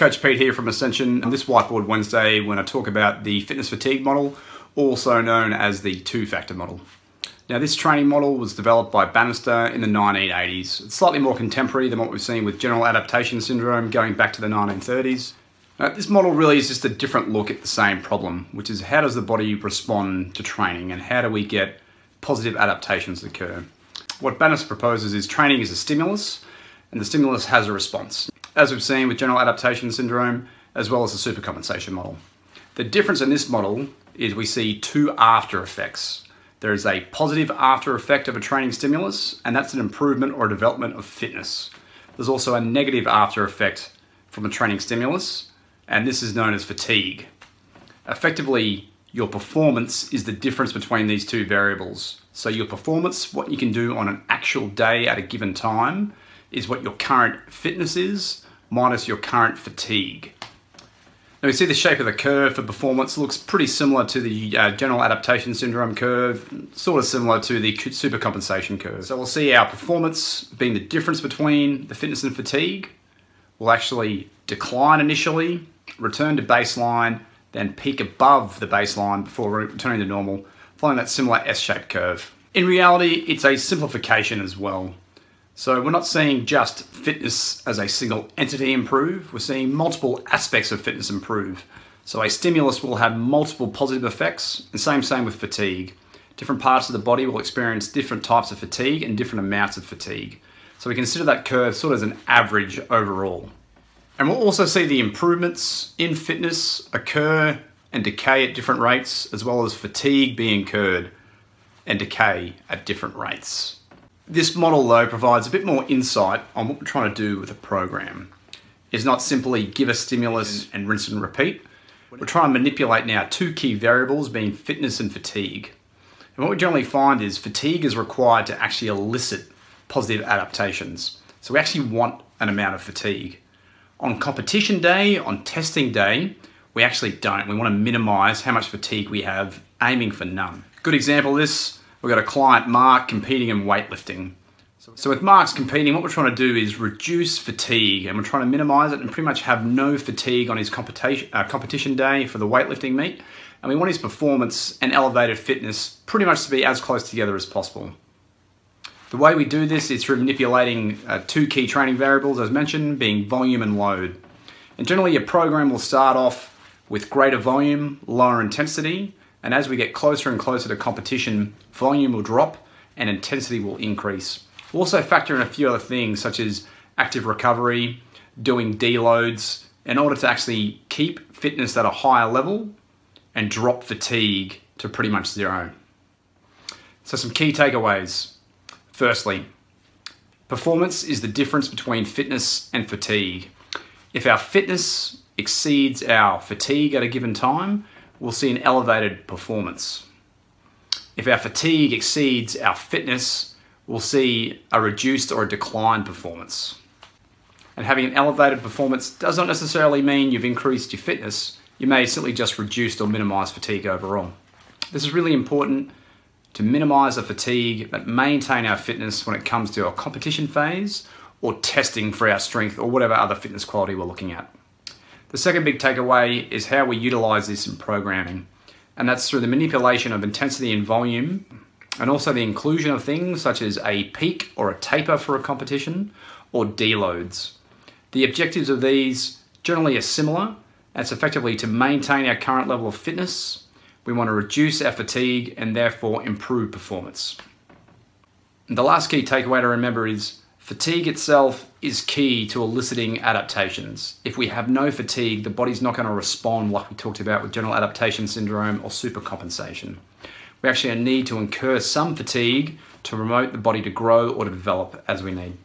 Coach Pete here from Ascension. On this Whiteboard Wednesday, when I talk about the fitness fatigue model, also known as the two factor model. Now, this training model was developed by Banister in the 1980s. It's slightly more contemporary than what we've seen with general adaptation syndrome going back to the 1930s. Now, this model really is just a different look at the same problem, which is how does the body respond to training and how do we get positive adaptations occur? What Banister proposes is training is a stimulus and the stimulus has a response as we've seen with general adaptation syndrome, as well as the supercompensation model. The difference in this model is we see two after effects. There is a positive after effect of a training stimulus, and that's an improvement or a development of fitness. There's also a negative after effect from a training stimulus, and this is known as fatigue. Effectively, your performance is the difference between these two variables. So your performance, what you can do on an actual day at a given time, is what your current fitness is minus your current fatigue. Now we see the shape of the curve for performance looks pretty similar to the uh, general adaptation syndrome curve, sort of similar to the supercompensation curve. So we'll see our performance being the difference between the fitness and fatigue will actually decline initially, return to baseline, then peak above the baseline before returning to normal, following that similar S-shaped curve. In reality, it's a simplification as well. So we're not seeing just fitness as a single entity improve, we're seeing multiple aspects of fitness improve. So a stimulus will have multiple positive effects, the same same with fatigue. Different parts of the body will experience different types of fatigue and different amounts of fatigue. So we consider that curve sort of as an average overall. And we'll also see the improvements in fitness occur and decay at different rates, as well as fatigue being incurred and decay at different rates. This model though provides a bit more insight on what we're trying to do with a program. It's not simply give a stimulus and rinse and repeat. We're trying to manipulate now two key variables being fitness and fatigue. And what we generally find is fatigue is required to actually elicit positive adaptations. So we actually want an amount of fatigue. On competition day, on testing day, we actually don't. We want to minimize how much fatigue we have, aiming for none. Good example of this We've got a client, Mark, competing in weightlifting. So with Mark's competing, what we're trying to do is reduce fatigue and we're trying to minimize it and pretty much have no fatigue on his competition, uh, competition day for the weightlifting meet. And we want his performance and elevated fitness pretty much to be as close together as possible. The way we do this is through manipulating uh, two key training variables, as mentioned, being volume and load. And generally your program will start off with greater volume, lower intensity, and as we get closer and closer to competition, volume will drop and intensity will increase. We'll also factor in a few other things such as active recovery, doing deloads, in order to actually keep fitness at a higher level and drop fatigue to pretty much zero. So some key takeaways. Firstly, performance is the difference between fitness and fatigue. If our fitness exceeds our fatigue at a given time, we'll see an elevated performance. If our fatigue exceeds our fitness, we'll see a reduced or a declined performance. And having an elevated performance does not necessarily mean you've increased your fitness. You may simply just reduced or minimized fatigue overall. This is really important to minimize the fatigue but maintain our fitness when it comes to our competition phase or testing for our strength or whatever other fitness quality we're looking at. The second big takeaway is how we utilize this in programming. And that's through the manipulation of intensity and volume, and also the inclusion of things such as a peak or a taper for a competition, or deloads. The objectives of these generally are similar. It's effectively to maintain our current level of fitness. We want to reduce our fatigue and therefore improve performance. And the last key takeaway to remember is Fatigue itself is key to eliciting adaptations. If we have no fatigue, the body's not going to respond like we talked about with general adaptation syndrome or supercompensation. We actually need to incur some fatigue to promote the body to grow or to develop as we need.